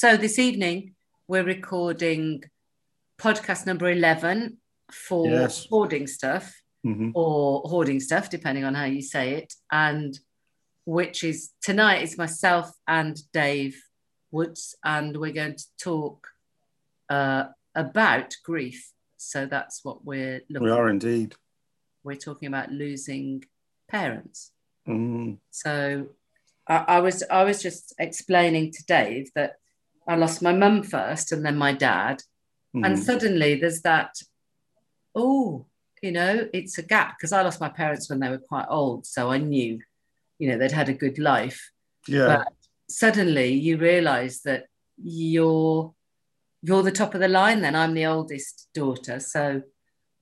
so this evening we're recording podcast number 11 for Yes. hoarding stuff Mhm. or hoarding stuff, depending on how you say it. And which is tonight is myself and Dave Woods, and we're going to talk uh, about grief. So that's what we're looking We are indeed. We're talking about losing parents. Mm. So I, I was I was just explaining to Dave that I lost my mum first and then my dad. And Mhm. suddenly there's that, oh, you know, it's a gap because I lost my parents when they were quite old. So I knew, you know, they'd had a good life. yeah. But suddenly you realize that you're you're the top of the line then. I'm the oldest daughter. So,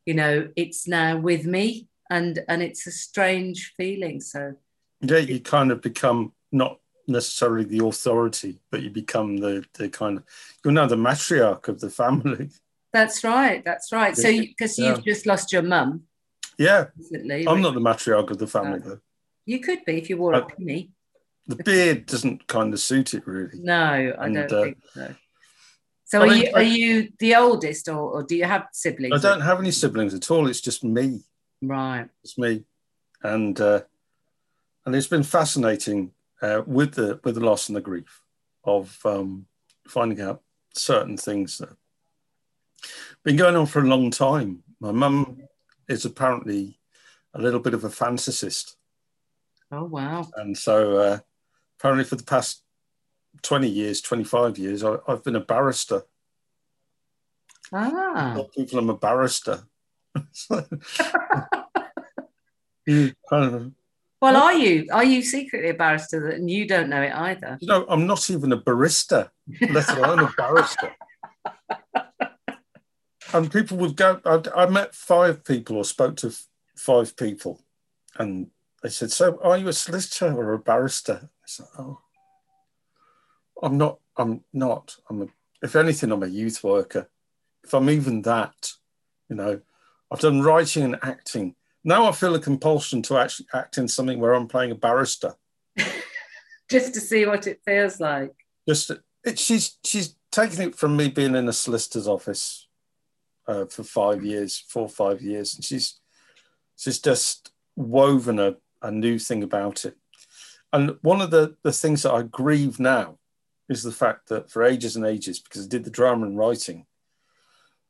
you know, it's now with me and and it's a strange feeling. So yeah, you kind of become not necessarily the authority, but you become the the kind of you're now the matriarch of the family. that's right. That's right. So because Yeah. you've just lost your mum Yeah, recently. I'm not the matriarch of the family though. You could be if you wore a Uh, penny. The beard doesn't kind of suit it really. No, I And, don't uh, think so. So I are mean, you I- are you the oldest or, or do you have siblings? I don't have any siblings at all. It's just me. Right. It's me, and uh, and it's been fascinating uh, with the with the loss and the grief of um, finding out certain things that been going on for a long time. My mum is apparently a little bit of a fantasist, Oh wow. and so uh, apparently for the past twenty years, twenty five years, I, I've been a barrister. Ah. tell people I'm a barrister. So- you kind of Well, are you are you secretly a barrister that, and you don't know it either? No, I'm not even a barista, let alone a barrister. and people would go, I, I met five people or spoke to f- five people, and they said, So are you a solicitor or a barrister? I said, Oh, I'm not, I'm not. I'm a, if anything, I'm a youth worker. If I'm even that, you know, I've done writing and acting. Now I feel a compulsion to actually act in something where I'm playing a barrister. Just to see what it feels like. just it, she's she's taken it from me being in a solicitor's office uh, for five years, four or five years, and she's she's just woven a, a new thing about it. And one of the the things that I grieve now is the fact that for ages and ages, because I did the drama and writing,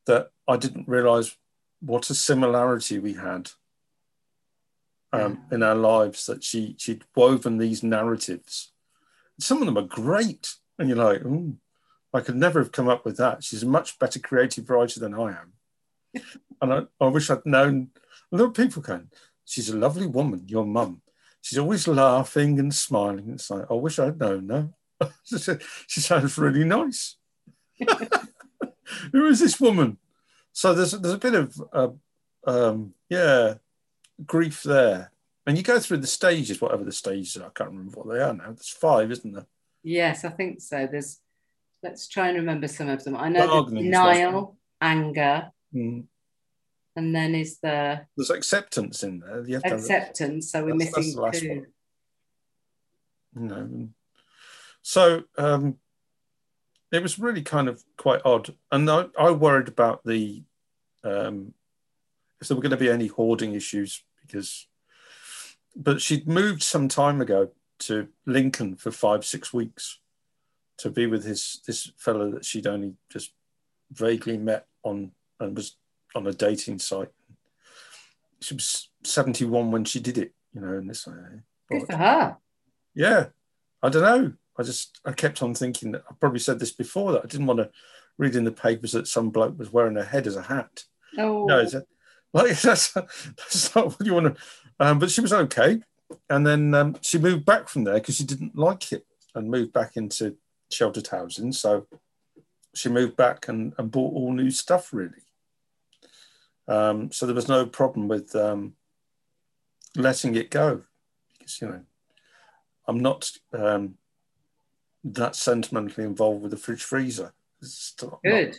that I didn't realise what a similarity we had um, in our lives. That she she'd woven these narratives. Some of them are great, and you're like, Ooh, I could never have come up with that. She's a much better creative writer than I am, and I, I wish I'd known. A lot of people going, she's a lovely woman, your mum. She's always laughing and smiling. It's like, I wish I'd known her. she sounds really nice. Who is this woman? So there's there's a bit of uh, um, yeah grief there, and you go through the stages, whatever the stages are. I can't remember what they are now. There's five, isn't there? Yes, I think so. There's let's try and remember some of them. I know denial, anger, Mm. and then is the There's acceptance in there. You have to acceptance. So we're That's- that's missing last two. one. know. So um, it was really kind of quite odd, and I, I worried about the um, if there were going to be any hoarding issues because, but she'd moved some time ago to Lincoln for five six weeks to be with his this fellow that she'd only just vaguely met on and was on a dating site. She was seventy one when she did it, you know, and this. uh, Good for her. yeah, I don't know. I just I kept on thinking that I probably said this before that I didn't want to read in the papers that some bloke was wearing a head as a hat. Oh, No, Like that's that's not what you want to. Um, but she was okay, and then um, she moved back from there because she didn't like it and moved back into sheltered housing. So she moved back and, and bought all new stuff really. Um, so there was no problem with um, letting it go because you know I'm not um, that sentimentally involved with the fridge freezer. It's still not- good,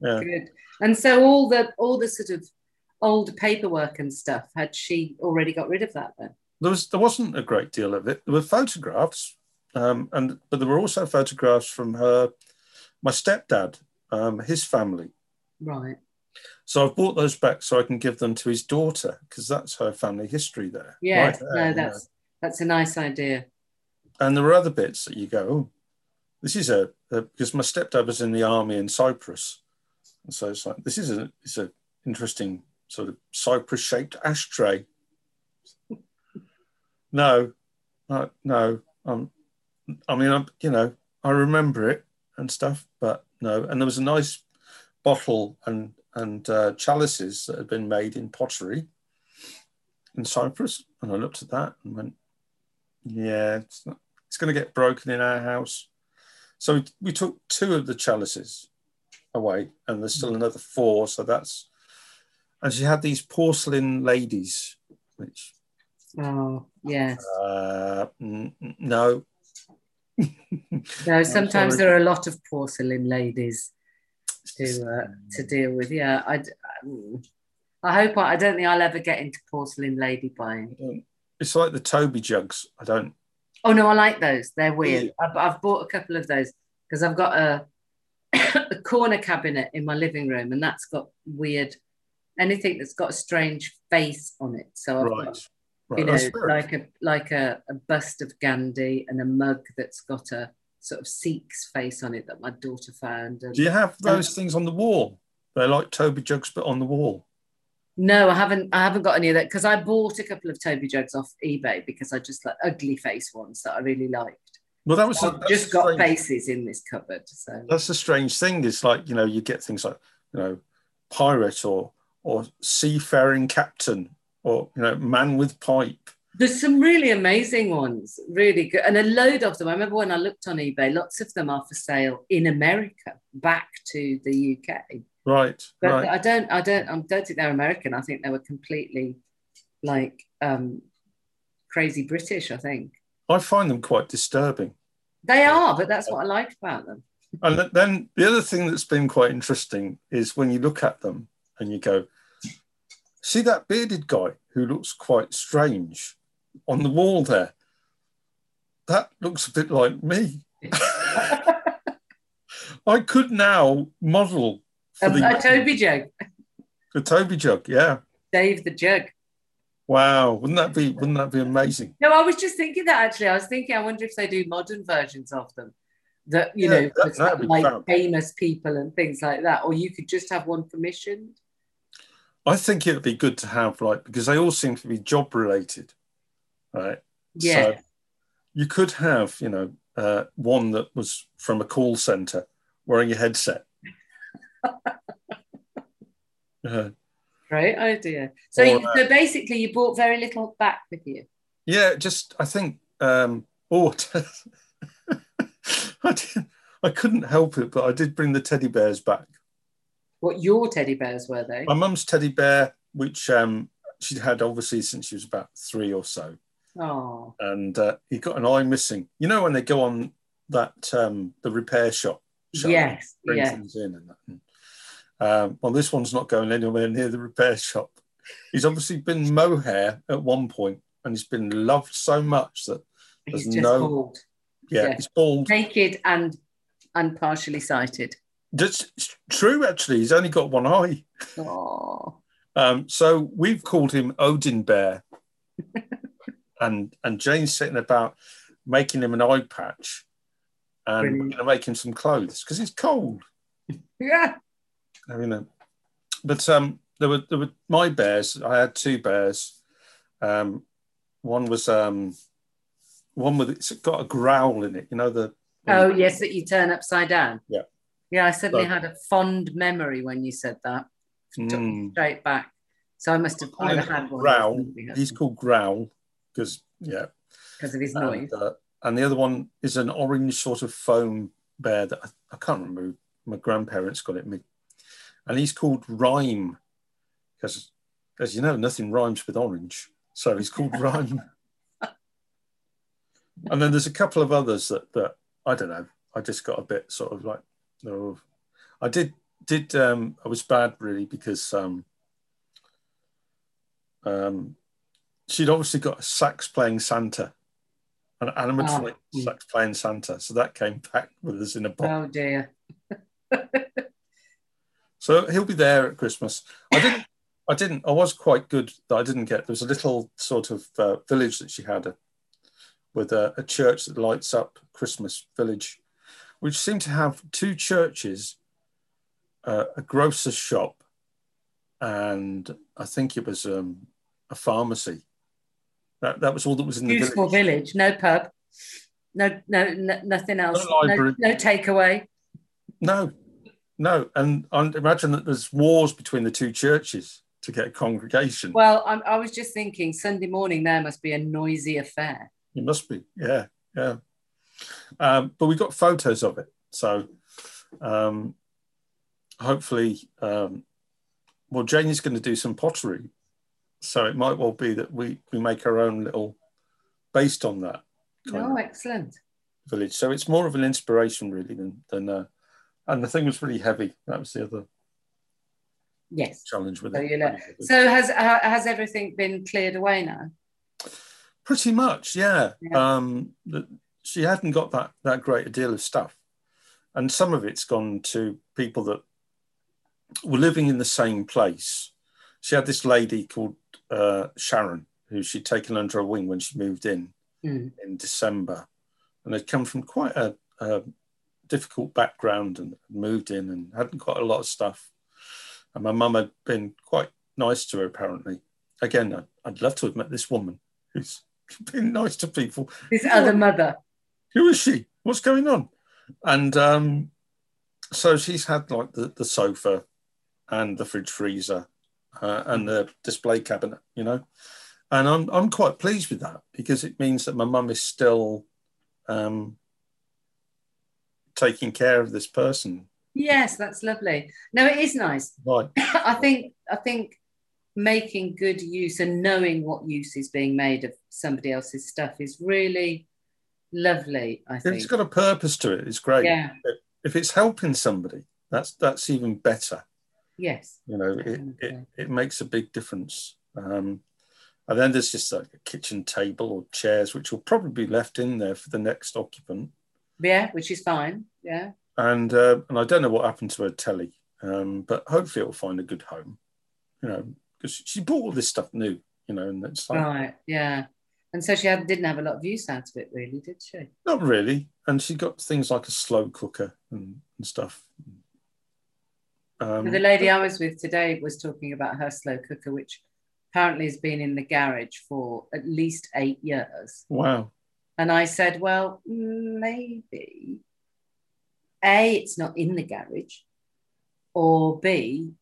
yeah. good. And so all the all the sort of old paperwork and stuff had she already got rid of that then? there was there wasn't a great deal of it. There were photographs, um, and but there were also photographs from her my stepdad, um, his family. Right. So I've brought those back so I can give them to his daughter because that's her family history there. Yeah. right there, no, that's that's a nice idea. And there are other bits that you go, oh, this is a, a because my stepdad was in the army in Cyprus, and so it's like this is a it's a interesting sort of Cyprus shaped ashtray. no, uh, no, um, I mean, I'm, you know, I remember it and stuff, but no. And there was a nice bottle and and uh, chalices that had been made in pottery in Cyprus, and I looked at that and went, yeah, it's it's going to get broken in our house. So we took two of the chalices away, and there's still another four. So that's and she had these porcelain ladies, which Oh, yes. uh, n- n- no. No, sometimes there are a lot of porcelain ladies to uh, to deal with. Yeah, I, I hope I, I don't think I'll ever get into porcelain lady buying. It's like the Toby jugs. I don't. Oh no, I like those. They're weird. I've, I've bought a couple of those because I've got a, a corner cabinet in my living room, and that's got weird anything that's got a strange face on it. So I've Right. got right. you know like a like a, a bust of Gandhi and a mug that's got a sort of Sikh's face on it that my daughter found. And Do you have those things on the wall? They're like Toby jugs, but on the wall. no, I haven't. I haven't got any of that because I bought a couple of Toby jugs off eBay because I just like ugly face ones that I really liked. Well, that was a, I've just got strange- faces in this cupboard. So That's the strange thing. It's like you know you get things like you know pirate or or seafaring captain or you know man with pipe. there's some really amazing ones, really good, and a load of them. I remember when I looked on eBay, lots of them are for sale in America, back to the UK. Right, But right. I don't, I don't, I don't think they're American. I think they were completely like um, crazy British. I think I find them quite disturbing. they are, but that's what I like about them. And then the other thing that's been quite interesting is when you look at them and you go, see that bearded guy who looks quite strange on the wall there? That looks a bit like me. I could now model for Um, the, a Toby jug, the Toby jug. Yeah. Dave the jug. Wow. Wouldn't that be wouldn't that be amazing? No, I was just thinking that actually. I was thinking, I wonder if they do modern versions of them. That you Yeah, know, that- it's like famous people and things like that, or you could just have one commissioned. I think it would be good to have like because they all seem to be job related. Right. Yeah, So you could have, you know, uh, one that was from a call center wearing a headset. Uh, great idea. So, Or, you, uh, so basically, you brought very little back with you. yeah, just I think. Um, oh, I, did, I couldn't help it, but I did bring the teddy bears back. What your teddy bears were they? My mum's teddy bear, which um, she'd had obviously since she was about three or so, Oh, and uh, he got an eye missing. You know when they go on that um, the repair shop. shop yes, bring yeah. things in and that. And, um, well, this one's not going anywhere near the repair shop. He's obviously been mohair at one point, and he's been loved so much that He's there's just no- bald, yeah, Yeah. he's bald. naked, and and partially sighted. That's true, actually. He's only got one eye. Um, so we've called him Odin Bear, and and Jane's sitting about making him an eye patch, and we're going to make him some clothes because it's cold. yeah. I mean, but um, there were there were my bears. I had two bears. Um, one was um, one with it's got a growl in it. You know the Oh, yes, that you turn upside down. Yeah. Yeah, I suddenly So- had a fond memory when you said that. Mm. straight back. So I must have had one growl. He's called Growl because yeah, because of his noise. and, uh, and the other one is an orange sort of foam bear that I, I can't remember. My grandparents got it me, and he's called Rhyme because, as you know, nothing rhymes with orange, so he's called Rhyme. and then there's a couple of others that that I don't know. I just got a bit sort of like, oh, I did did um, I was bad really because um, um, she'd obviously got a sax playing Santa, an animatronic Ah. sax playing Santa. So that came back with us in a box. Oh dear. so he'll be there at Christmas. I didn't. I didn't. I was quite good that I didn't get. There was a little sort of uh, village that she had a, with a, a church that lights up Christmas village, which seemed to have two churches, uh, a grocer's shop, and I think it was um, a pharmacy. That, that was all that was in Beautiful the village. village. No pub. No, no, no nothing else. No, library. no takeaway. No, no. And I imagine that there's wars between the two churches to get a congregation. Well, I'm, I was just thinking Sunday morning there must be a noisy affair. It must be, yeah, yeah. Um, but we got photos of it, so um, hopefully, um, well, Janie's going to do some pottery, so it might well be that we we make our own little based on that. Oh, excellent village. So it's more of an inspiration really than than. Uh, and the thing was really heavy. That was the other yes challenge with so it. So has uh, has everything been cleared away now? Pretty much, yeah. Yeah. Um, the, she hadn't got that that great a deal of stuff, and some of it's gone to people that were living in the same place. She had this lady called uh, Sharon, who she'd taken under her wing when she moved in Mm. in December, and they'd come from quite a, a difficult background and moved in and hadn't got a lot of stuff. And my mum had been quite nice to her, apparently. Again, I'd, I'd love to have met this woman who's been nice to people. This other mother. Who is she? What's going on? And um, so she's had like the, the sofa and the fridge freezer uh, and the display cabinet, you know. And I'm, I'm quite pleased with that because it means that my mum is still um, taking care of this person. Yes, that's lovely. No, it is nice. Right. I think I think making good use and knowing what use is being made of somebody else's stuff is really lovely. I think. it's got a purpose to it, it's great. Yeah. If it's helping somebody, that's that's even better. Yes. You know, it, it, it makes a big difference. Um, and then there's just like a kitchen table or chairs, which will probably be left in there for the next occupant. Yeah, which is fine. Yeah. And uh, and I don't know what happened to her telly, um, but hopefully it'll find a good home. You know, because she bought all this stuff new. You know, and it's like Right. Yeah. And so she had, didn't have a lot of use out of it, really, did she? not really. And she got things like a slow cooker and, and stuff. Um, the lady I was with today was talking about her slow cooker, which apparently has been in the garage for at least eight years. wow. And I said, well, maybe A, it's not in the garage, or B,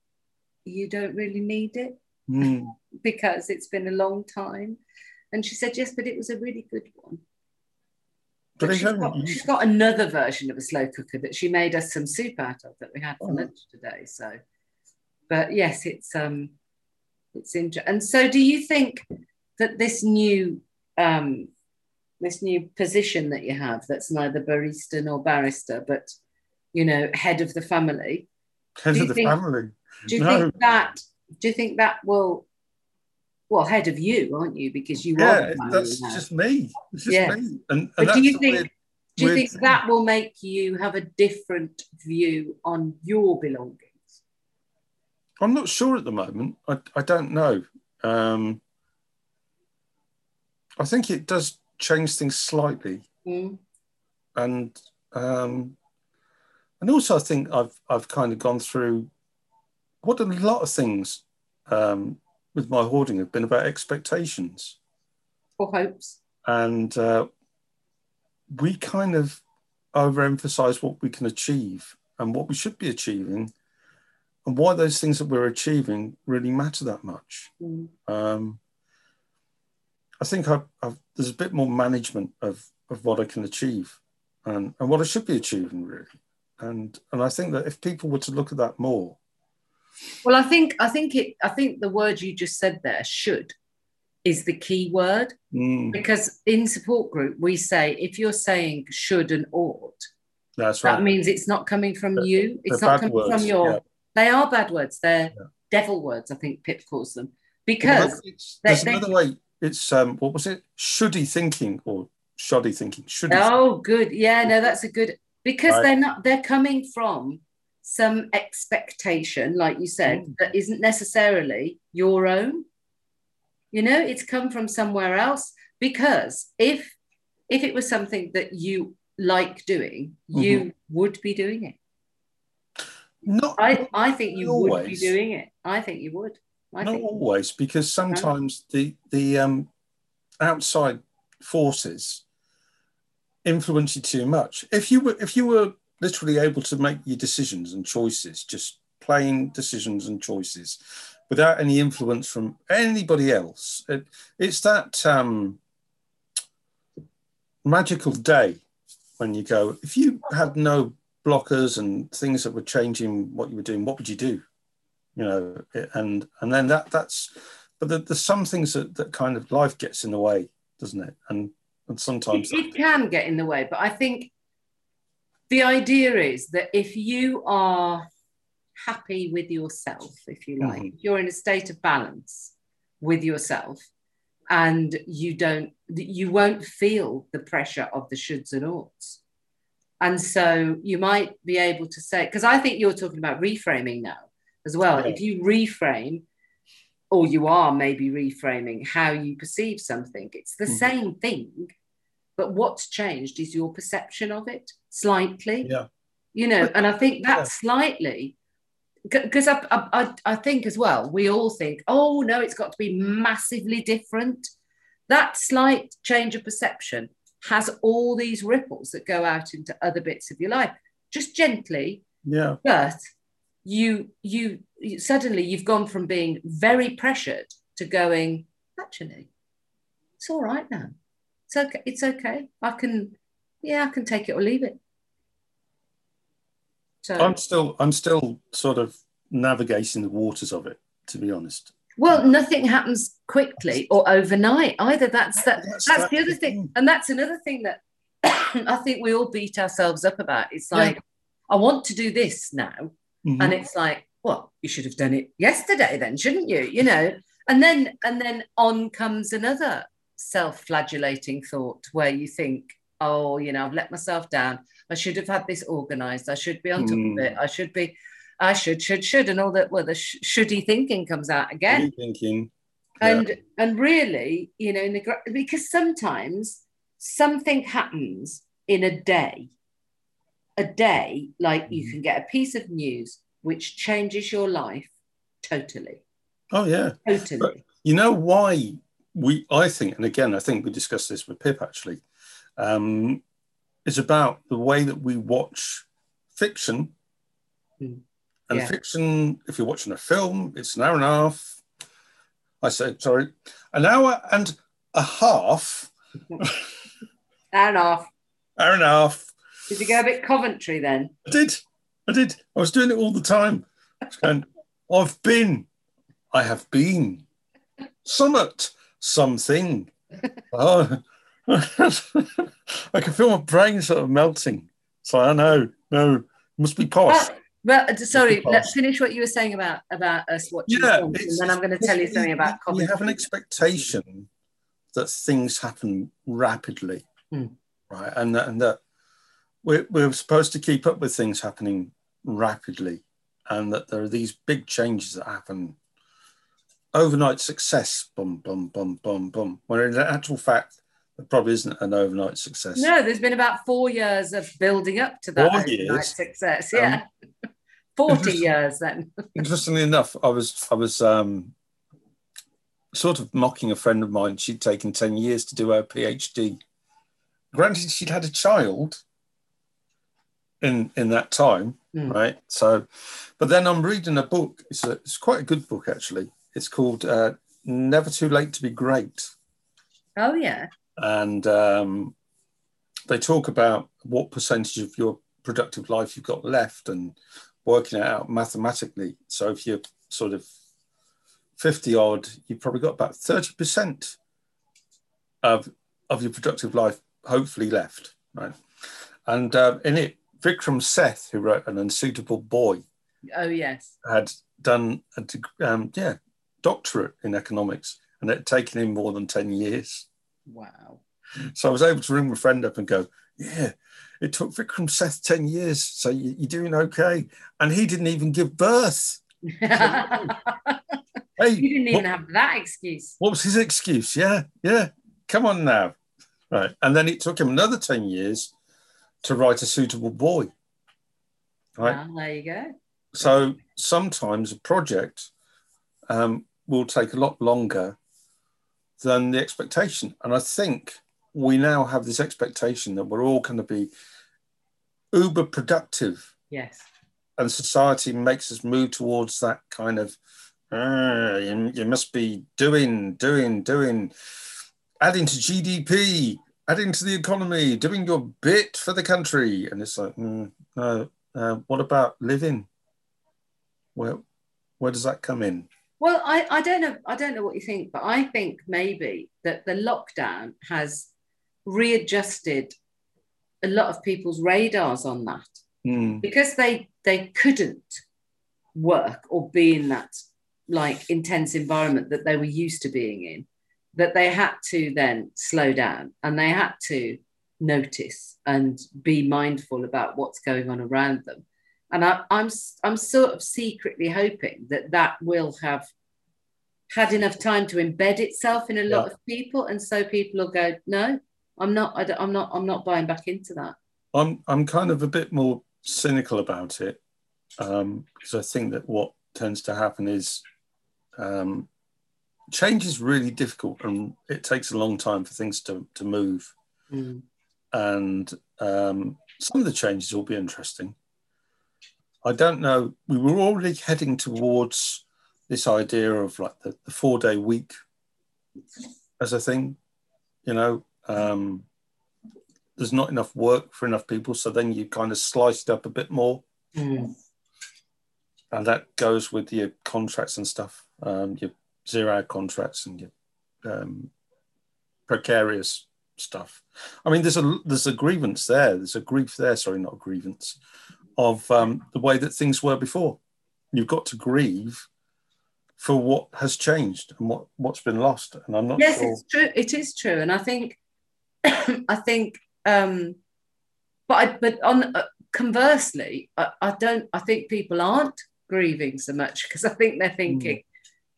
you don't really need it Mm. because it's been a long time. And she said, yes, but it was a really good one. But But she's got, used- she's got another version of a slow cooker that she made us some soup out of that we had for Oh. lunch today. So, but yes, it's um, it's interesting. And so, do you think that this new um, this new position that you have, that's neither barista nor barrister, but you know, head of the family, Head of the think- family. do you No. think that do you think that will well head of you, aren't you? Because you are Yeah, the that's just me. It's just Yeah. me. And, and do you think weird- do you think thing. that will make you have a different view on your belongings? I'm not sure at the moment. I, I don't know. Um, I think it does change things slightly, Mm. and um, and also I think I've I've kind of gone through what a lot of things um, with my hoarding have been about expectations, Or hopes? and uh, we kind of overemphasize what we can achieve and what we should be achieving, and why those things that we're achieving really matter that much. Mm. Um, I think I've, I've, there's a bit more management of, of what I can achieve and, and what I should be achieving, really. And and I think that if people were to look at that more, Well, I think I think it I think the word you just said there, should, is the key word. mm, Because in support group, we say if you're saying should and ought, that's right that means it's not coming from They're- you. It's not coming words, from your yeah. they are bad words. They're Yeah. devil words, I think Pip calls them. Because it's, they- there's they- another way. It's um, what was it? Shouldy thinking or shoddy thinking? Should Oh, good. Yeah, no, that's a good because Right. they're not they're coming from some expectation, like you said, Mm. that isn't necessarily your own. You know, it's come from somewhere else. Because if if it was something that you like doing, you Mm-hmm. would be doing it. Not I, I think you would be Always. doing it. I think you would. I not think always, because sometimes the the um, outside forces influence you too much. If you were if you were literally able to make your decisions and choices, just plain decisions and choices, without any influence from anybody else, it, it's that um, magical day when you go. If you had no blockers and things that were changing what you were doing, what would you do? you know and and then that that's but there- there's some things that, that kind of life gets in the way doesn't it and and sometimes it, it can get in the way, but I think the idea is that if you are happy with yourself, if you like, Mhm. you're in a state of balance with yourself, and you don't, you won't feel the pressure of the shoulds and oughts. And so you might be able to say, because I think you're talking about reframing now as well. Yeah. If you reframe, or you are maybe reframing how you perceive something, it's the Mhm. same thing, but what's changed is your perception of it slightly. yeah You know, and I think that Yeah. slightly, because I, I, I, think as well, we all think, oh no, it's got to be massively different. That slight change of perception has all these ripples that go out into other bits of your life, just gently, yeah but you you, you suddenly you've gone from being very pressured to going actually it's all right now it's okay it's okay. I can yeah i can take it or leave it. So i'm still i'm still sort of navigating the waters of it to be honest. Well nothing happens quickly or overnight either. That's that That's- that's that's the other thing. thing. and that's another thing that i think we all beat ourselves up about. It's Yeah. like i want to do this now. Mhm. and it's like well you should have done it yesterday then shouldn't you? You know? And then and then on comes another self-flagellating thought where you think oh you know i've let myself down. I should have had this organized. I should be on top Mm. of it. I should be i should should should and all that well the sh- shouldy thinking comes out again. Thinking. Yeah. and and really you know in the, because sometimes something happens in a day a day like you Mhm. can get a piece of news which changes your life totally. Oh yeah. Totally. You know why we i think and again i think we discussed this with pip actually um is about the way that we watch fiction. Mm. and Yeah. fiction if you're watching a film it's an hour and a half. I said sorry an hour and a half. Hour and off hour and a half. Did you go a bit coventry then? I did. I did. I was doing it all the time. And i've been i have been. Summit something. Oh. I can feel my brain sort of melting. So i know no must be posh. Well, uh, sorry let's finish what you were saying about about us watching yeah films, and then i'm going to tell you something about you have an expectation that things happen rapidly Hmm. right? And that, and that we're, we're supposed to keep up with things happening rapidly and that there are these big changes that happen overnight success boom, boom, boom, boom, boom. when in actual fact it probably isn't an overnight success No, there's been about four years of building up to that overnight years? success. Um, Yeah, forty years then. interestingly enough, I was I was um, sort of mocking a friend of mine. She'd taken ten years to do her PhD. Granted, she'd had a child in in that time, Hmm. right? So, but then I'm reading a book. It's a, it's quite a good book actually. It's called uh, "Never Too Late to Be Great," Oh yeah, and um, they talk about what percentage of your productive life you've got left and working it out mathematically. So if you're sort of 50 odd, you've probably got about 30% of, of your productive life hopefully left, right? And uh, in it, Vikram Seth, who wrote An Unsuitable Boy, oh yes. had done a um, yeah, doctorate in economics and it had taken him more than 10 years. Wow. So I was able to ring my friend up and go, yeah, it took Vikram Seth 10 years. So you, are doing okay. And he didn't even give birth. hey, you didn't even what, have that excuse. What was his excuse? Yeah, yeah. Come on now. Right. And then it took him another 10 years to write a suitable boy. Right. Well, there you go. So sometimes a project um, will take a lot longer than the expectation. And I think we now have this expectation that we're all going to be uber productive. Yes. And society makes us move towards that kind of, uh, you, you must be doing, doing, doing adding to GDP, adding to the economy, doing your bit for the country. And it's like, mm, uh, what about living? Where, where does that come in? Well, I, I don't know. I don't know what you think, but I think maybe that the lockdown has readjusted a lot of people's radars on that mm. because they they couldn't work or be in that like intense environment that they were used to being in that they had to then slow down and they had to notice and be mindful about what's going on around them. And I, I'm, I'm sort of secretly hoping that that will have had enough time to embed itself in a lot yeah. of people, and so people will go, "No, I'm not. I am not. I'm not buying back into that." I'm I'm kind of a bit more cynical about it um, because I think that what tends to happen is um, change is really difficult and it takes a long time for things to, to move. Mm. And um, some of the changes will be interesting. I don't know. We were already heading towards this idea of like the, the four day week as a thing, you know. Um, there's not enough work for enough people, so then you kind of slice it up a bit more. Mm. And that goes with your contracts and stuff, um, your zero hour contracts and your um, precarious stuff. I mean, there's a there's a grievance there. There's a grief there. Sorry, not a grievance of um, the way that things were before. You've got to grieve for what has changed and what what's been lost. And I'm not. Yes, sure. it's true. It is true, and I think I think. Um, but I, but on uh, conversely, I, I, don't. I think people aren't grieving so much because I think they're thinking, mm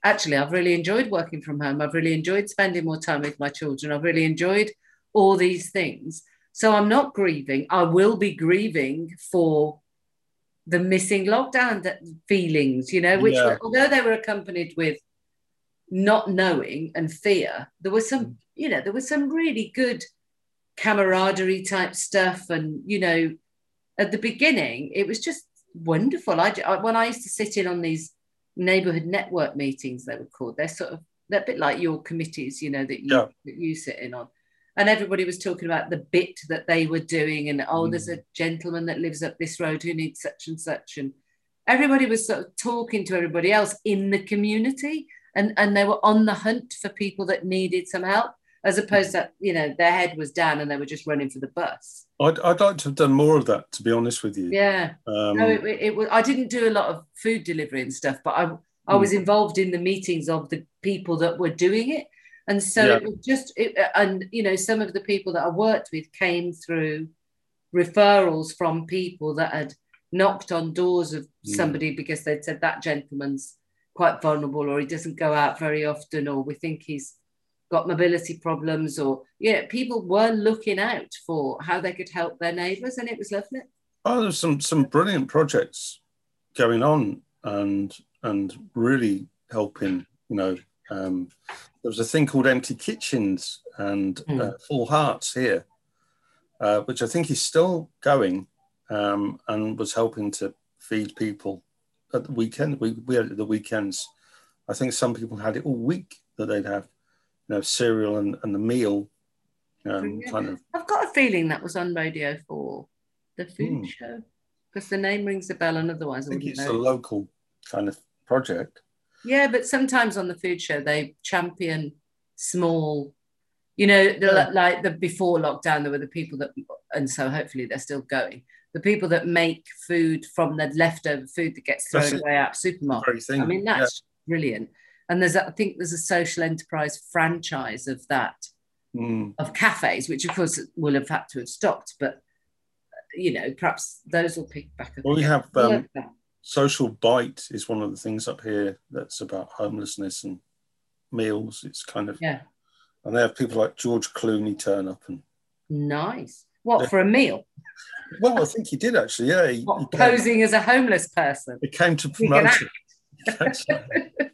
actually, I've really enjoyed working from home. I've really enjoyed spending more time with my children. I've really enjoyed all these things. So I'm not grieving. I will be grieving for the missing lockdown feelings, you know, which yeah. although they were accompanied with not knowing and fear, there was some, you know, there was some really good camaraderie type stuff. And, you know, at the beginning, it was just wonderful. I, I when I used to sit in on these neighborhood network meetings they were called they're sort of they're a bit like your committees you know that you yeah. that you sit in on and everybody was talking about the bit that they were doing and oh mm. there's a gentleman that lives up this road who needs such and such. And everybody was sort of talking to everybody else in the community and and they were on the hunt for people that needed some help as opposed to you know their head was down and they were just running for the bus. I'd, I'd like to have done more of that to be honest with you. Yeah. Um, no it, it, was i didn't do a lot of food delivery and stuff but i i was hmm. involved in the meetings of the people that were doing it and so yeah. it was just it, and you know some of the people that i worked with came through referrals from people that had knocked on doors of mm. somebody because they'd said that gentleman's quite vulnerable or he doesn't go out very often or we think he's got mobility problems or yeah people were looking out for how they could help their neighbours and it was lovely oh there's some some brilliant projects going on and and really helping you know um, there was a thing called empty kitchens and mm. uh, full hearts here uh, which i think is still going um, and was helping to feed people at the weekend we, we had it at the weekends i think some people had it all week that they'd have you know, cereal and, and the meal. Um, kind of. I've got a feeling that was on Radio 4, the food mm. show, because the name rings a bell and otherwise I, I think it's know. a local kind of project. Yeah, but sometimes on the food show they champion small, you know, the, like the before lockdown, there were the people that, and so hopefully they're still going. The people that make food from the leftover food that gets thrown away out of supermarkets. I mean, that's yeah. brilliant and there's I think there's a social enterprise franchise of that mm. of cafes, which of course will have had to have stopped, but you know, perhaps those will pick back up. Well, we have um. Social bite is one of the things up here that's about homelessness and meals. It's kind of yeah, and they have people like George Clooney turn up and nice. What for a meal? well, I think he did actually. Yeah, he, What, he came, posing as a homeless person? he came to promote it.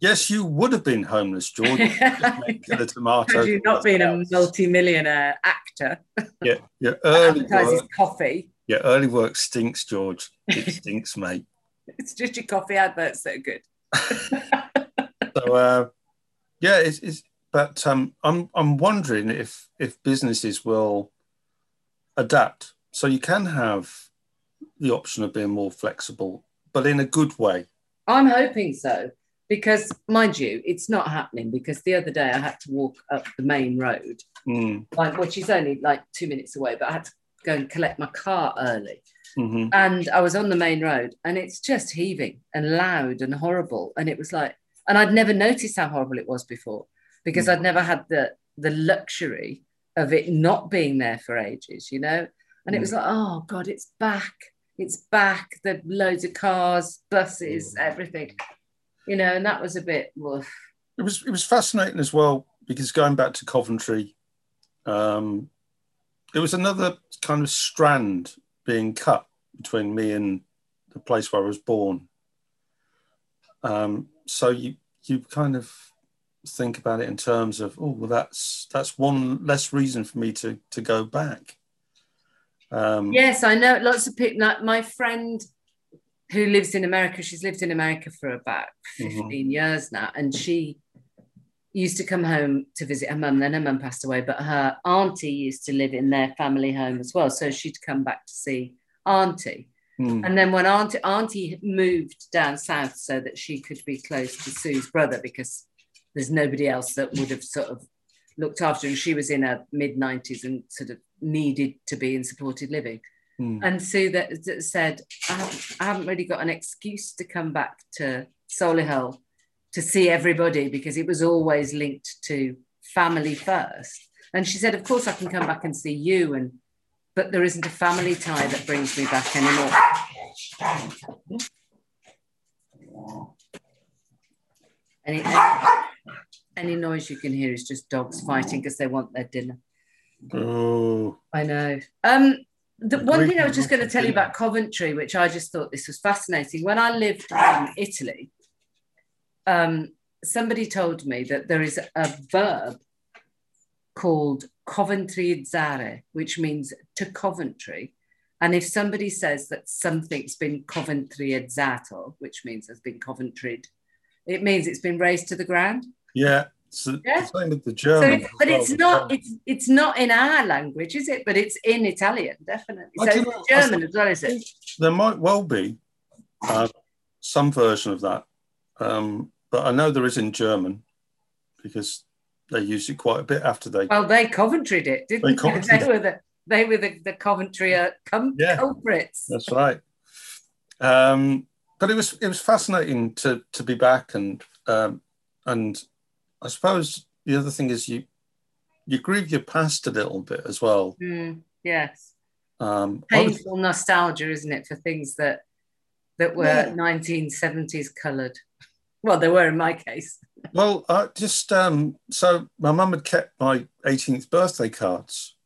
yes, you would have been homeless, George. A tomato. Had you not been a multi-millionaire actor, yeah, yeah. early work, coffee. Your early work stinks, George. It stinks, mate. It's just your coffee adverts that are good. So uh, yeah, it's, it's but um, I'm I'm wondering if if businesses will adapt. So you can have the option of being more flexible, but in a good way. I'm hoping so because, mind you, it's not happening. Because the other day I had to walk up the main road, Mm, like which is only like two minutes away, but I had to go and collect my car early. mhm. and I was on the main road and it's just heaving and loud and horrible. And it was like, and I'd never noticed how horrible it was before because Mm. I'd never had the the luxury of it not being there for ages, you know. And it was like, oh God, it's back, it's back. The loads of cars, buses, Mm. everything, you know. And that was a bit, woof. It was it was fascinating as well because going back to Coventry, um, it was another kind of strand being cut between me and the place where I was born. Um, so you you kind of think about it in terms of oh well that's that's one less reason for me to to go back. Um, Yes, I know lots of people. Like my friend who lives in America, she's lived in America for about 15 years now, and she used to come home to visit her mum. Then her mum passed away, but her auntie used to live in their family home as well. So she'd come back to see auntie. mm, And then when auntie, auntie moved down south so that she could be close to Sue's brother because there's nobody else that would have sort of looked after her. And she was in her mid 90s and sort of needed to be in supported living. mm, And Sue that, that said, I haven't, I haven't really got an excuse to come back to Solihull to see everybody because it was always linked to family first. And she said, Of course, I can come back and see you, and but there isn't a family tie that brings me back anymore. Any, any, noise you can hear is just dogs fighting because they want their dinner. oh, I know. Um, The one thing I was just going to tell you about Coventry, which I just thought this was fascinating. When I lived in Italy, um, somebody told me that there is a verb called Coventryizare, which means to Coventry. And if somebody says that something's been Coventryizzato, which means has been Coventryed, it means it's been razed to the ground. yeah. So Yeah. the same with the So, German. it's, but it's not it's it's not in our language, is it? But it's in Italian, definitely. I So. German as well, is it? There might well be uh, some version of that, um, but I know there is in German because they used it quite a bit after they. Well, they Coventryed it, didn't They they? Were the they were the, the Coventry uh, cum- Yeah. culprits. That's right. Um, but it was it was fascinating to to be back and um, and I suppose the other thing is you you grieve your past a little bit as well. Mm, yes, Um, painful nostalgia, isn't it, for things that that were Yeah. 1970s coloured? Well, they were in my case. well, I just um, so my mum had kept my 18th birthday cards.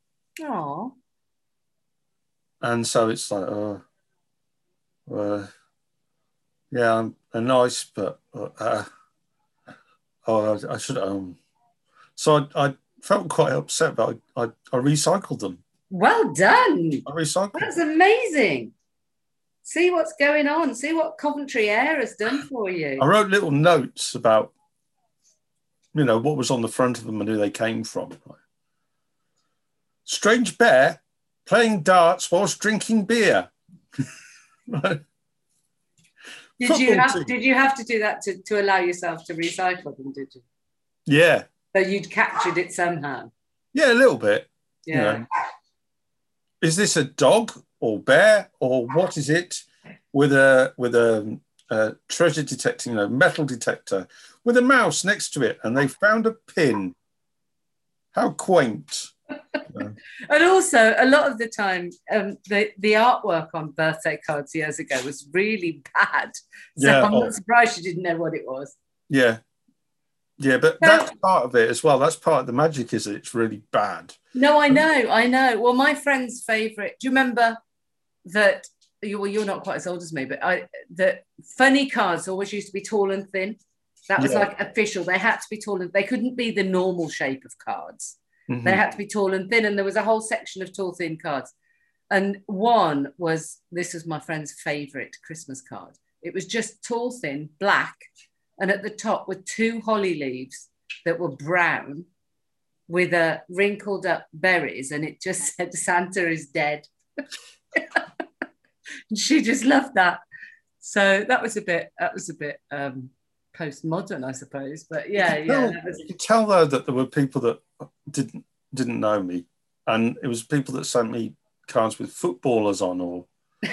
Oh, and so it's like, oh, uh, yeah, I'm a nice, but uh, oh, I, I should. Um, so I, I felt quite upset, but I, I, I recycled them. well done! I recycled. That's amazing. See what's going on. See what Coventry Air has done for you. I wrote little notes about, you know, what was on the front of them and who they came from. Strange bear playing darts whilst drinking beer. Did you have team. did you have to do that to, to allow yourself to recycle them? Did you? yeah, So you'd captured it somehow. yeah, a little bit. you Yeah. know. is this a dog or bear or what is it with a with a, a treasure detecting you know, metal detector with a mouse next to it and they found a pin how quaint and also, a lot of the time, um, the the artwork on birthday cards years ago was really bad. So Yeah, I'm oh. not surprised you didn't know what it was. Yeah. Yeah, but No. that's part of it as well. That's part of the magic is it's really bad. No, I know, I know. Well, my friend's favorite. Do you remember that? You, well, you're not quite as old as me, but I that funny cards always used to be tall and thin. That was Yeah. like official. They had to be tall and they couldn't be the normal shape of cards. Mhm. They had to be tall and thin, and there was a whole section of tall, thin cards. And one was this was my friend's favorite Christmas card. It was just tall, thin, black, and at the top were two holly leaves that were brown with a wrinkled up berries, and it just said Santa is dead. and she just loved that. So that was a bit that was a bit um postmodern, I suppose. But yeah, You yeah. tell- was- you could tell though that there were people that didn't didn't know me, and it was people that sent me cards with footballers on, or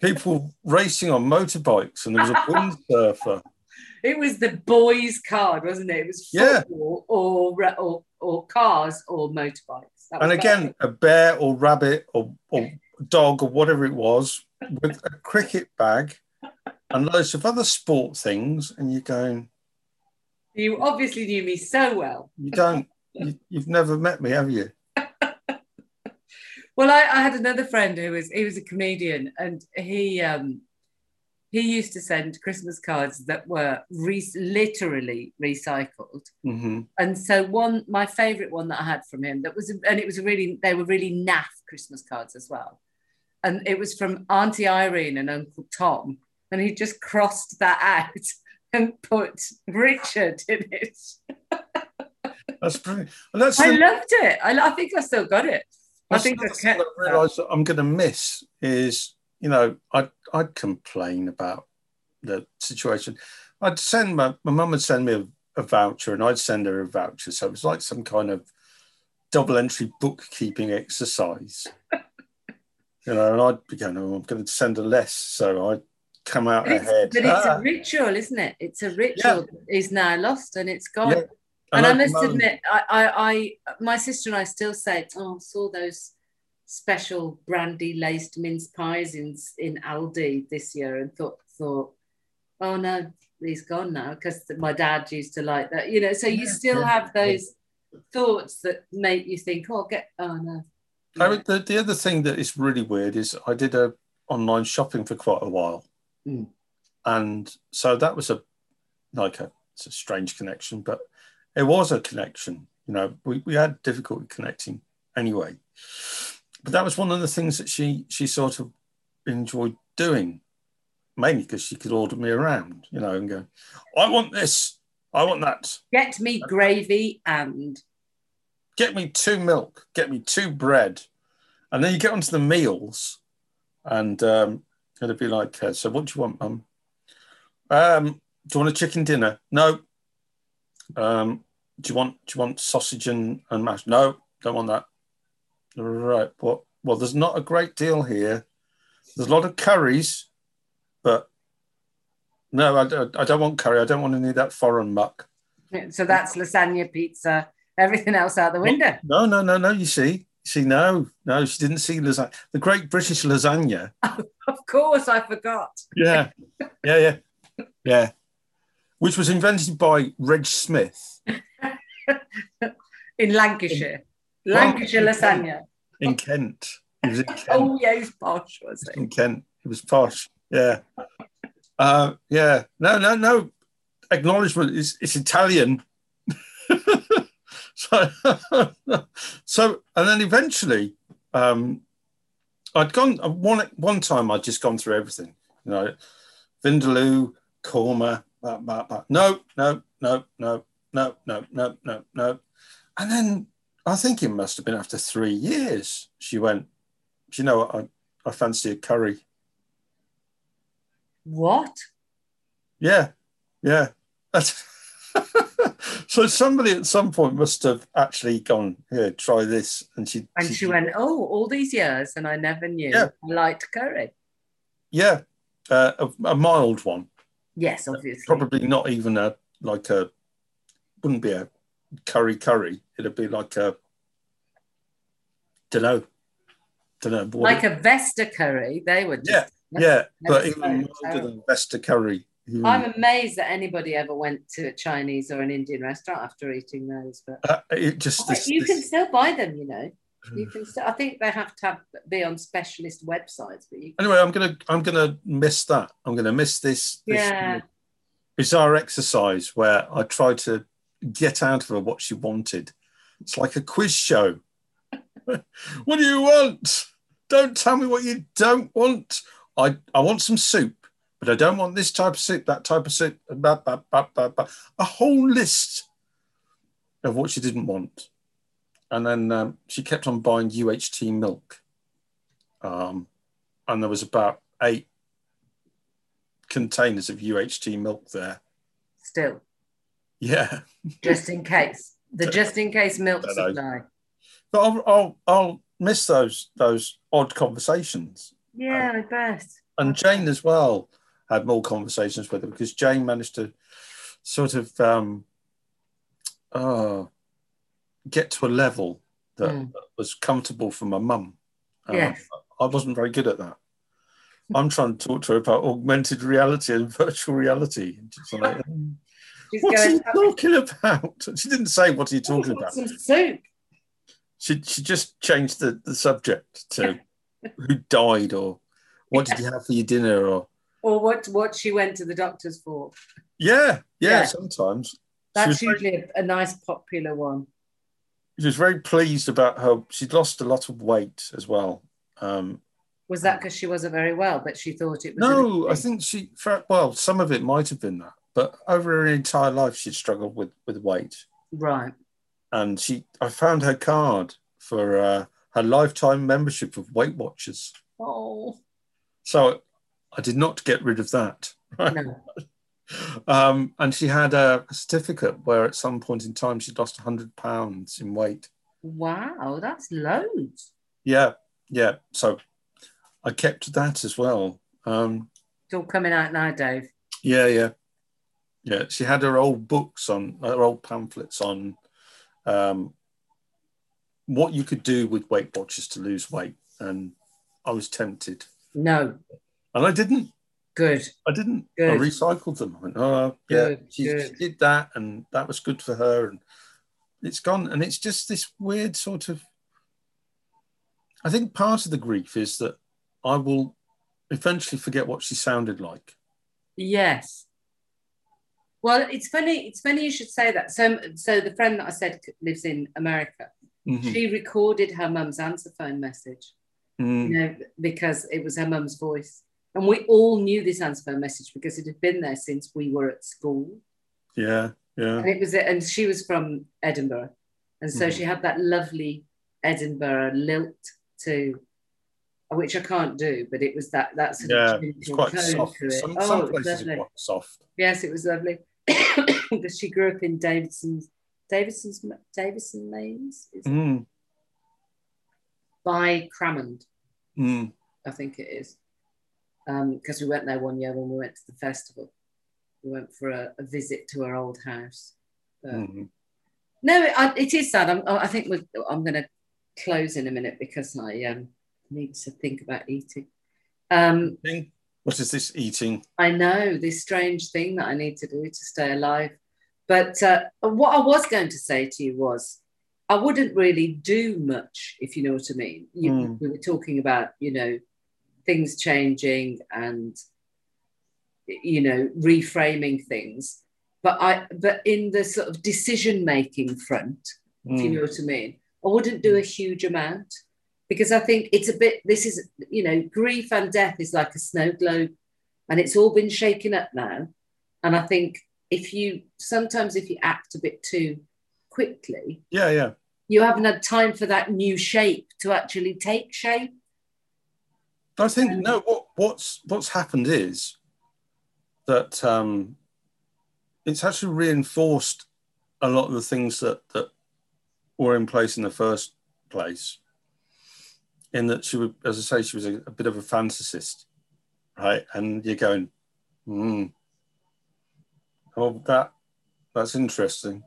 people racing on motorbikes, and there was a windsurfer. It was the boys' card, wasn't it? It was Yeah. football or or, or cars or motorbikes. And again, a bear or rabbit or, or dog or whatever it was with a cricket bag and loads of other sport things, and you're going, you obviously knew me so well. you don't, you, you've never met me, have you? Well, I, I had another friend who was he was a comedian, and he um, he used to send Christmas cards that were re- literally recycled. hmm And so one, my favourite one that I had from him, that was, and it was really, they were really naff Christmas cards as well. And it was from Auntie Irene and Uncle Tom, and he just crossed that out and put Richard in it. That's brilliant. And that's I the, loved it. I, I think I still got it. I think I kept. I realise that I'm going to miss is, you know, I'd, I'd complain about the situation. I'd send my, my mum would send me a, a voucher and I'd send her a voucher. So it was like some kind of double entry bookkeeping exercise. you know, and I'd be going, oh, I'm going to send her less. So I'd come out But it's, ahead. but it's Ah, a ritual, isn't it? It's a ritual that is now lost and it's gone. Yeah. And, I I'd must admit, I, I, I, my sister and I still say, "Oh, I saw those special brandy laced mince pies in in Aldi this year," and thought, thought, "Oh no, he's gone now," because my dad used to like that, you know. So you still have those thoughts that make you think, "Oh, get, oh no." I mean, the, the other thing that is really weird is I did a online shopping for quite a while, Mm. and so that was a like a it's a strange connection, but it was a connection. You know, we, we had difficulty connecting anyway, but that was one of the things that she she sort of enjoyed doing, mainly because she could order me around, you know, and go, I want this, I want that. Get me gravy and get me two milk, get me two bread. And then you get onto the meals and um, it'd be like, uh, so what do you want, mum? Um, do you want a chicken dinner? No. Um, do you want do you want sausage and, and mash? No, don't want that. Right. Well, well, there's not a great deal here. There's a lot of curries, but no, I, don't- I don't want curry. I don't want any of that foreign muck. so that's lasagna, pizza, everything else out the window. No, no, no, no. You see, you see, no, no, she didn't see lasagna. The Great British Lasagna. Of course, I forgot. Yeah, yeah, yeah, yeah. Which was invented by Reg Smith In Lancashire, Lancashire lasagna. In Kent. He was in Kent. Oh, yeah, he's posh, was he? in Kent. It was posh. Yeah. Uh, yeah. No, no, no. Acknowledgement is it's Italian. so, so, and then eventually, um, I'd gone uh, one one time. I'd just gone through everything. You know, Vindaloo, Korma. No, no, no, no, no, no, no, no, no. And then I think it must have been after three years. She went. Do you know what? I, I fancy a curry. What? Yeah, yeah. So somebody at some point must have actually gone here, try this, and she And she went, oh, all these years, and I never knew Yeah. I liked curry. yeah, uh, a, a mild one, Yes, obviously. probably not even a like a wouldn't be a curry curry. It'd be like a, don't know, don't know. Like it- a Vesta curry, they would. just. yeah, yeah, but even so than Vesta curry. Mm. I'm amazed that anybody ever went to a Chinese or an Indian restaurant after eating those. But Uh, it just this, you this- can still buy them, you know. You can still. I think they have to have, be on specialist websites, but you. anyway. I'm gonna I'm gonna miss that. I'm gonna miss this. this bizarre exercise where I try to get out of her what she wanted. It's like a quiz show. what do you want? Don't tell me what you don't want. I, I want some soup, but I don't want this type of soup, that type of soup, ba, ba, ba, ba, ba. a whole list of what she didn't want. And then um, she kept on buying UHT milk. Um, and there was about eight containers of UHT milk there. Still, Yeah, just in case. The just in case milk supply. but I'll, I'll I'll miss those those odd conversations. Yeah, I bet. And Jane as well had more conversations with her because Jane managed to sort of um, uh, get to a level that Mm. was comfortable for my mum. Um, Yes. I wasn't very good at that. I'm trying to talk to her about augmented reality and virtual reality. Like, She's What's he going. talking about? She didn't say what are you talking about. Some soup. She she just changed the, the subject to who died or what did you have for your dinner or Or what? What she went to the doctors for. yeah yeah, Yeah. sometimes That's was, very, usually a, nice popular one. she was very pleased about her she'd lost a lot of weight as well um, Was that because she wasn't very well, but she thought it was? no I think she well some of it might have been that but over her entire life she'd struggled with with weight Right. and she I found her card for uh, her lifetime membership of Weight Watchers Oh so I did not get rid of that no. um, and she had a, a certificate where at some point in time she'd lost 100 pounds in weight Wow, that's loads. yeah yeah so i kept that as well um, It's all coming out now, Dave. yeah yeah yeah she had her old books on her old pamphlets on um, what you could do with weight watchers to lose weight and i was tempted No. and i didn't Good. I didn't. I recycled them. I went, oh, yeah, Good, she, she good. did that, and that was good for her, and it's gone. And it's just this weird sort of. I think part of the grief is that I will eventually forget what she sounded like. Yes. Well, it's funny. It's funny you should say that. So, so the friend that I said lives in America. Mhm. She recorded her mum's answer phone message, Mm. you know, because it was her mum's voice, and we all knew this answer phone message because it had been there since we were at school. Yeah, yeah, And it was, and she was from Edinburgh, and so Mhm. she had that lovely Edinburgh lilt to, which I can't do, but it was that that sort yeah. of It's quite soft. to it. Some, oh, some it was places are quite soft. Yes, it was lovely because she grew up in Davidson's Davidson's Davison is it? Mm, by Cramond, mm, I think it is. Because we went there one year when we went to the festival. We went for a, a visit to her old house. But- mm. No, it, I, it is sad. I'm, I think we're, I'm going to close in a minute because I um, need to think about eating. Um, What is this eating? I know this strange thing that I need to do to stay alive. But uh, what I was going to say to you was, I wouldn't really do much, if you know what I mean. You, Mm. We were talking about, you know, things changing and, you know, reframing things. But I, but in the sort of decision making front, if you Mm. know what I mean. I wouldn't do a huge amount because I think it's a bit, this is, you know, grief and death is like a snow globe and it's all been shaken up now. And I think if you, sometimes if you act a bit too quickly, Yeah, yeah. you haven't had time for that new shape to actually take shape. I think Um, no. What what's what's happened is that um, it's actually reinforced a lot of the things that that were in place in the first place. In that she would, as I say, she was a, a bit of a fantasist, right? And you're going, hmm, oh, that that's interesting.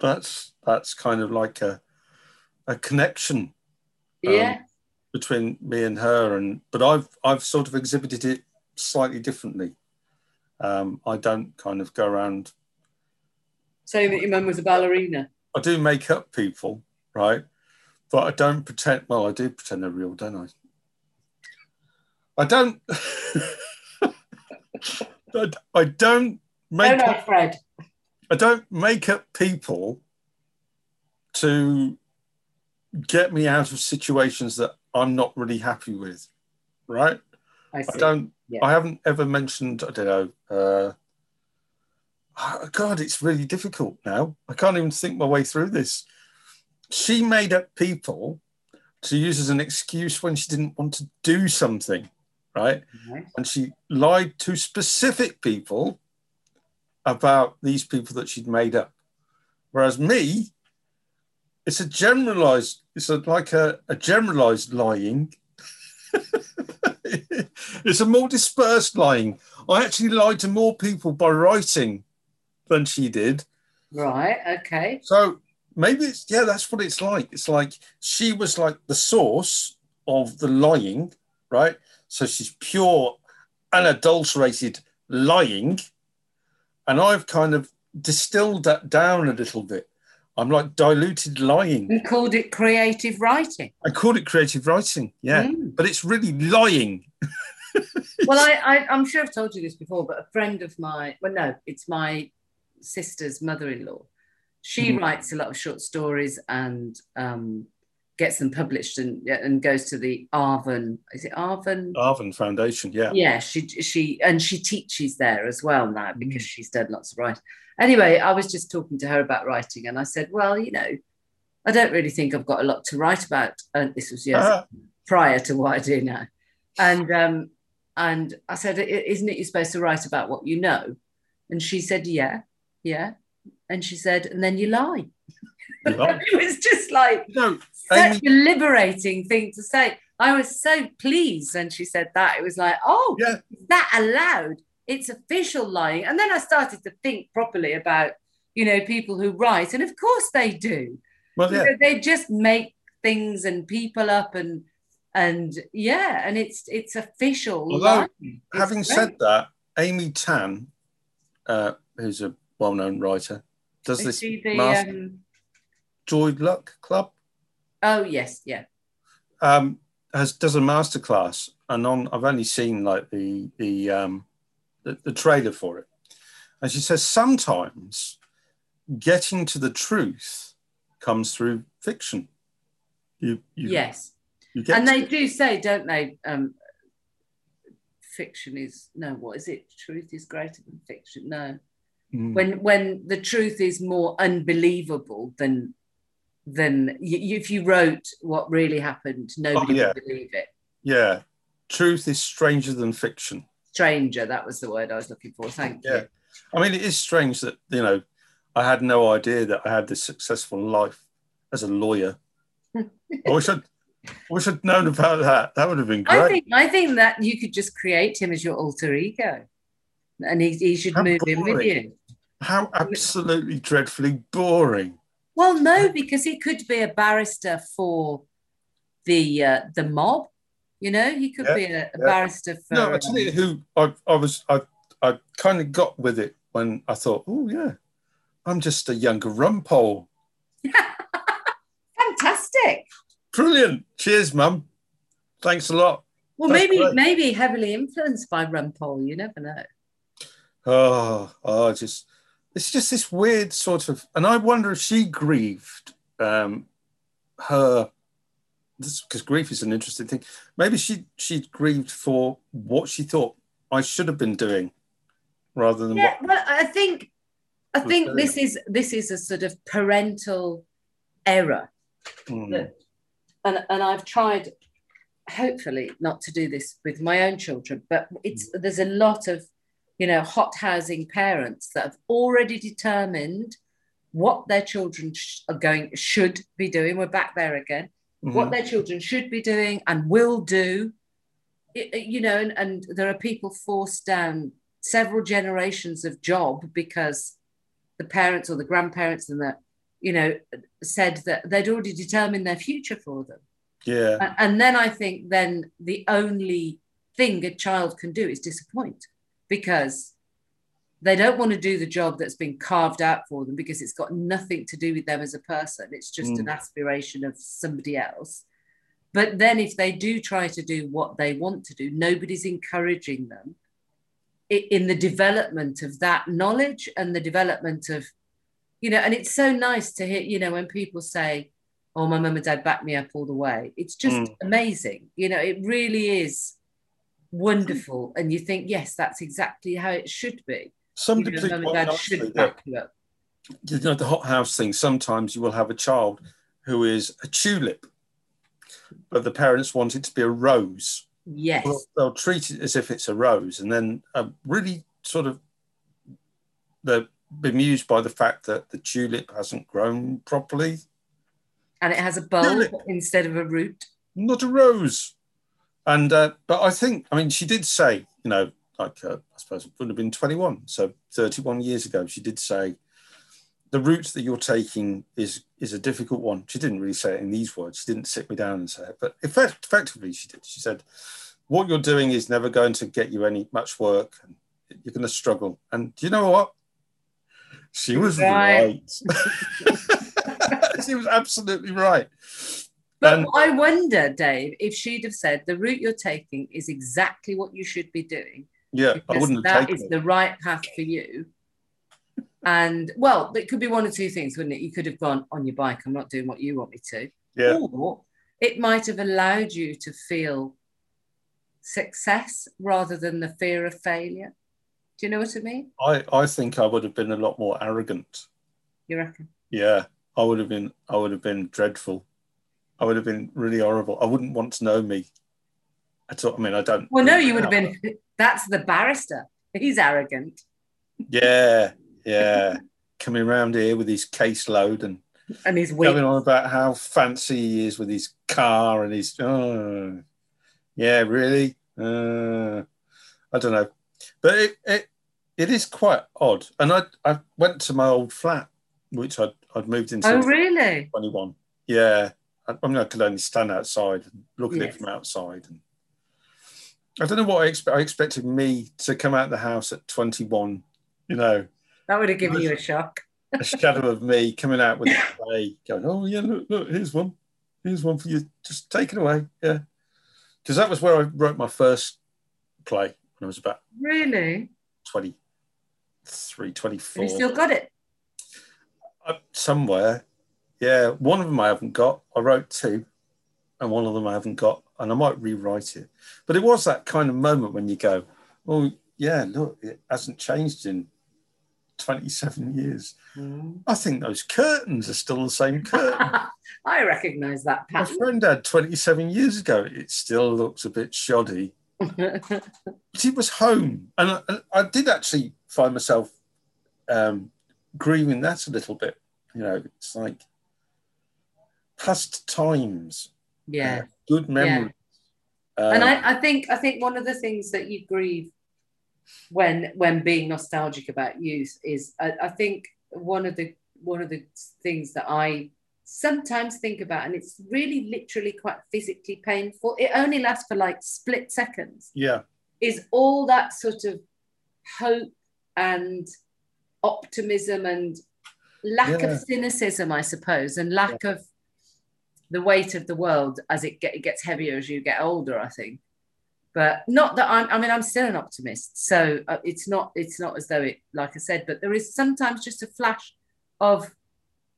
that's that's kind of like a a connection um, yeah. between me and her and but I've I've sort of exhibited it slightly differently. Um, I don't kind of go around Saying that your mum was a ballerina. I do make up people, right? But I don't pretend well, I do pretend they're real, don't I? I don't I- don't make no, no, up Fred. I don't make up people to get me out of situations that I'm not really happy with, right? I I don't. Yeah. I haven't ever mentioned. I don't know. Uh, oh, God, it's really difficult now. I can't even think my way through this. She made up people to use as an excuse when she didn't want to do something, right? Right. And she lied to specific people about these people that she'd made up. Whereas me, it's a generalized, it's a, like a, a generalized lying. it's a more dispersed lying. I actually lied to more people by writing than she did. Right. Okay. So maybe it's, yeah, that's what it's like. It's like she was like the source of the lying, right? So she's pure, unadulterated lying. And I've kind of distilled that down a little bit. I'm like diluted lying. And called it creative writing. I called it creative writing, yeah, Mm. but it's really lying. Well, I, I, I'm sure I've told you this before, but a friend of mine, well, no, it's my sister's mother in law. She Mhm. writes a lot of short stories and um, gets them published and, and goes to the Arvon, is it Arvon? Arvon Foundation, yeah. yeah she she and she teaches there as well now because she's done lots of writing. Anyway i was just talking to her about writing and i said well you know i don't really think i've got a lot to write about. And this was years Ah, prior to what i do now. And um and i said isn't it you're supposed to write about what you know? And she said yeah yeah and she said and then you lie You lie. it was just like no, such a liberating thing to say. I was so pleased when she said that. It was like, oh, yeah, is that allowed? It's official lying. And then I started to think properly about, you know, people who write, and of course they do. well, You know, they just make things and people up, and and yeah, and it's it's official. Although, lying. having It's said great. that, Amy Tan, uh, who's a well-known writer, does Is this the, master, um, Joy Luck Club. oh yes, yeah, um, has does a masterclass, and on I've only seen like the the um, the, the trailer for it, and she says sometimes getting to the truth comes through fiction. You you yes. you get and they it. do say, don't they? Um, fiction is no. What is it? Truth is greater than fiction. No. Mm. When when the truth is more unbelievable than than if you wrote what really happened, nobody yeah. would believe it. yeah, truth is stranger than fiction. Stranger, that was the word I was looking for. Thank Yeah. you. I mean, it is strange that you know I had no idea that I had this successful life as a lawyer. I wish I'd I wish I'd known about that. That would have been great. I think I think that you could just create him as your alter ego, and he, he should How move in with you. How absolutely dreadfully boring. Well, no, because he could be a barrister for the uh, the mob. You know, he could Yeah, be a, a yeah. barrister for. No, I tell you who I, I was I I kind of got with it when I thought, oh yeah, I'm just a younger rumpole. fantastic. Brilliant. Cheers, mum. Thanks a lot. Well, That's maybe great. maybe heavily influenced by Rumpole. You never know. Oh, oh, just it's just this weird sort of, and I wonder if she grieved um, her, because grief is an interesting thing. Maybe she she grieved for what she thought I should have been doing, rather than Yeah, what. well, I think I think there? this is this is a sort of parental error Hmm. that, and and I've tried, hopefully, not to do this with my own children, but it's there's a lot of, you know, hot housing parents that have already determined what their children sh- are going should be doing. We're back there again. Mhm. What their children should be doing and will do. It- you know, and, and there are people forced down several generations of job because the parents or the grandparents and the you know, said that they'd already determined their future for them. Yeah. And then I think then the only thing a child can do is disappoint because they don't want to do the job that's been carved out for them because it's got nothing to do with them as a person. It's just Mm. an aspiration of somebody else. But then if they do try to do what they want to do, nobody's encouraging them in the development of that knowledge and the development of, you know, and it's so nice to hear, you know, when people say, oh, my mum and dad backed me up all the way. It's just Mm. amazing. You know, it really is wonderful. And you think, yes, that's exactly how it should be. Some You know, and dad should back you up. you know the hot house thing sometimes you will have a child who is a tulip but the parents want it to be a rose Yes. well, they'll treat it as if it's a rose and then uh, really sort of they're bemused by the fact that the tulip hasn't grown properly and it has a bulb Tulip. instead of a root. not a rose and uh, but i think i mean she did say you know like uh, i suppose it would have been 21 so 31 years ago she did say the route that you're taking is is a difficult one. She didn't really say it in these words. She didn't sit me down and say it but effect, effectively she did. She said what you're doing is never going to get you any much work and you're going to struggle. And do you know what? She was Right. right. She was absolutely right But And- I wonder, Dave, if she'd have said the route you're taking is exactly what you should be doing. yeah i wouldn't have taken is it the right path for you. And well, it could be one or two things, wouldn't it? You could have gone on your bike, I'm not doing what you want me to. yeah Or it might have allowed you to feel success rather than the fear of failure. Do you know what I mean? I, I think I would have been a lot more arrogant. You reckon? Yeah, I would have been. I would have been dreadful. I would have been really horrible. I wouldn't want to know me at all. I mean, I don't. Well, no, you would have been. That's the barrister. He's arrogant. Yeah, yeah. Coming around here with his caseload and And he's going on about how fancy he is with his car and his. Oh, yeah, really. Uh, I don't know, but it, it it is quite odd. And I I went to my old flat, which I'd I'd moved into. Oh, really? 21. Yeah. I, I mean, I could only stand outside and look at Yes. it from outside. And I don't know what I expect. I expected me to come out of the house at 21, you know, That would have given you a shock. a shadow of me coming out with a play, going, oh, yeah, look, look, here's one. Here's one for you. Just take it away. Yeah. Because that was where I wrote my first play when I was about Really? 23, 24. And you still got it? Uh, somewhere. Yeah, one of them I haven't got. I wrote two, and one of them I haven't got, and I might rewrite it. But it was that kind of moment when you go, "Oh, yeah, look, it hasn't changed in 27 years." I think those curtains are still the same curtain. I recognise that My friend had 27 years ago. It still looks a bit shoddy, but it was home, and I, and I did actually find myself um, grieving that a little bit. You know, it's like past times, yeah. good memories. Um, and I, I think I think one of the things that you grieve when when being nostalgic about youth is I, I think one of the one of the things that I sometimes think about, and it's really literally quite physically painful. It only lasts for like split seconds. yeah, Is all that sort of hope and optimism and lack Yeah. of cynicism, I suppose, and lack of the weight of the world as it, get, it gets heavier as you get older. I think, but not that I'm. I mean, I'm still an optimist, so uh, it's not. It's not as though it, like I said, but there is sometimes just a flash of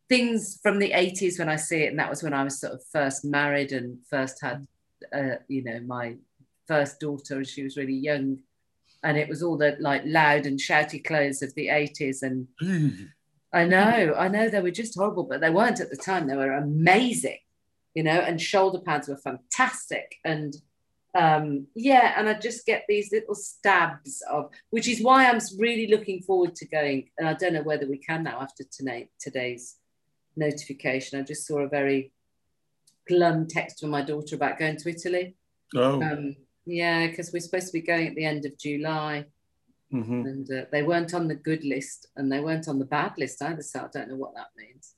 things from the 80s when I see it, and that was when I was sort of first married and first had, uh, you know, my first daughter, and she was really young, and it was all the like loud and shouty clothes of the 80s, and I know, I know they were just horrible, but they weren't at the time. They were amazing, you know, and shoulder pads were fantastic. And um, yeah, and I just get these little stabs of, which is why I'm really looking forward to going. And I don't know whether we can now after tonight, today's notification. I just saw a very glum text from my daughter about going to Italy. oh, Um, yeah, because we're supposed to be going at the end of July mhm. and uh, they weren't on the good list and they weren't on the bad list either. So I don't know what that means.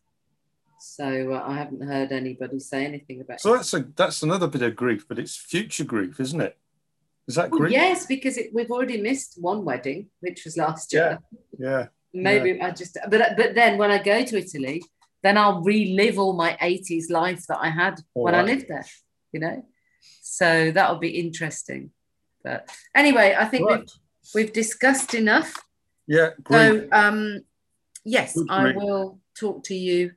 So uh, I haven't heard anybody say anything about So it. that's a that's another bit of grief, but it's future grief, isn't it? Is that Well, grief? yes, because it, we've already missed one wedding, which was last year. Yeah. Maybe I just, but but then when I go to Italy, then I'll relive all my 80s life that I had All when I lived there, you know? So that'll be interesting. But anyway, I think Right. we've, we've discussed enough. Yeah, grief. So, um, yes, Good I grief. will talk to you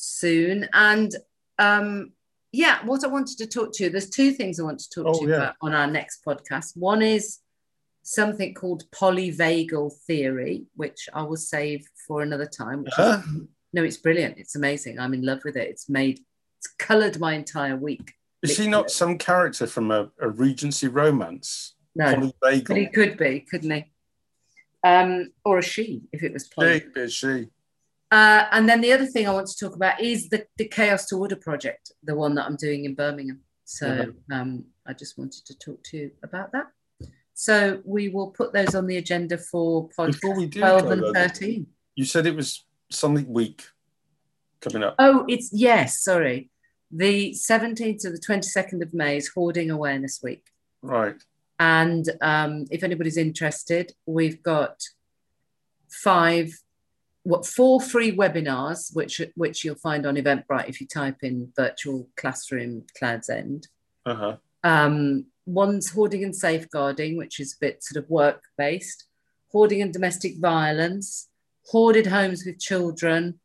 soon. And um, yeah, what I wanted to talk to you, there's two things I want to talk Oh, to you yeah. about on our next podcast. One is something called polyvagal theory, which I will save for another time. Which Huh? is, no, it's brilliant. It's amazing. I'm in love with it. It's made, it's colored my entire week. Is he not some character from a, a Regency romance? No, Polyvagal. but he could be, couldn't he? Um, or a she, if it was poly. She, she? Uh, and then the other thing I want to talk about is the, the Chaos to Order project, the one that I'm doing in Birmingham. So um, I just wanted to talk to you about that. So we will put those on the agenda for Before we do 12 go, and though, 13. You said it was something week coming up. Oh, it's yes, sorry. The 17th to the 22nd of May is Hoarding Awareness Week. Right. And um, if anybody's interested, we've got five, what four free webinars, which which you'll find on Eventbrite if you type in virtual classroom Clouds End. Uh huh. Um, one's hoarding and safeguarding, which is a bit sort of work based, hoarding and domestic violence, hoarded homes with children,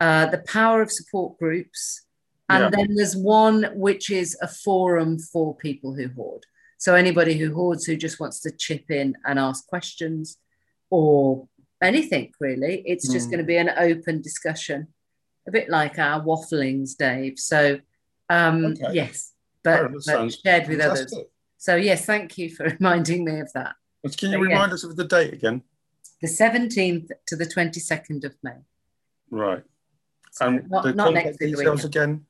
uh, the power of support groups, and Yeah. then there's one which is a forum for people who hoard. So anybody who hoards who just wants to chip in and ask questions or anything really, it's just Mm. going to be an open discussion, a bit like our wafflings, Dave. So um, Okay. yes, but, but shared with others. So yes, thank you for reminding me of that. But Can you remind us of the date again? The 17th to the 22nd of May. Right. So And not, the not contact next week. the details again?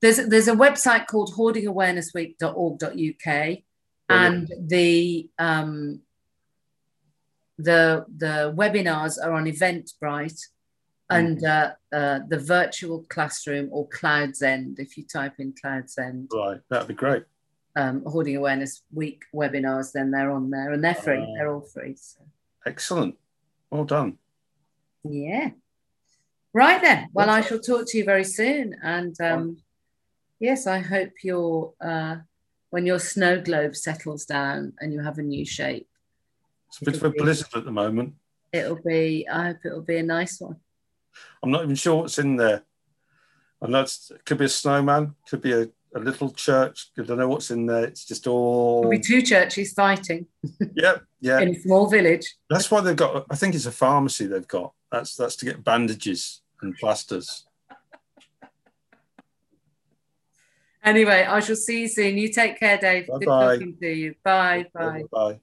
There's there's a website called hoardingawarenessweek.org.uk and the um the the webinars are on Eventbrite and uh, uh, the virtual classroom or Clouds End. If you type in Clouds End, Right. That'd be great. um, Hoarding Awareness Week webinars, then they're on there and they're free. Ah. they're all free. So. Excellent. Well done. Yeah. Right then. Well, I shall talk to you very soon. And um, yes, I hope your uh, when your snow globe settles down and you have a new shape, It's a bit of a blizzard at the moment. it'll be. I hope it'll be a nice one. I'm not even sure what's in there. I know it's, it could be a snowman, could be a, a little church. I don't know what's in there. It's just all. There'll be two churches fighting Yeah, yeah. in a small village. That's why they've got. I think it's a pharmacy they've got. That's that's to get bandages and plasters. Anyway, I shall see you soon. You take care, Dave. Good Bye-bye. talking to you. Bye. Bye. Bye.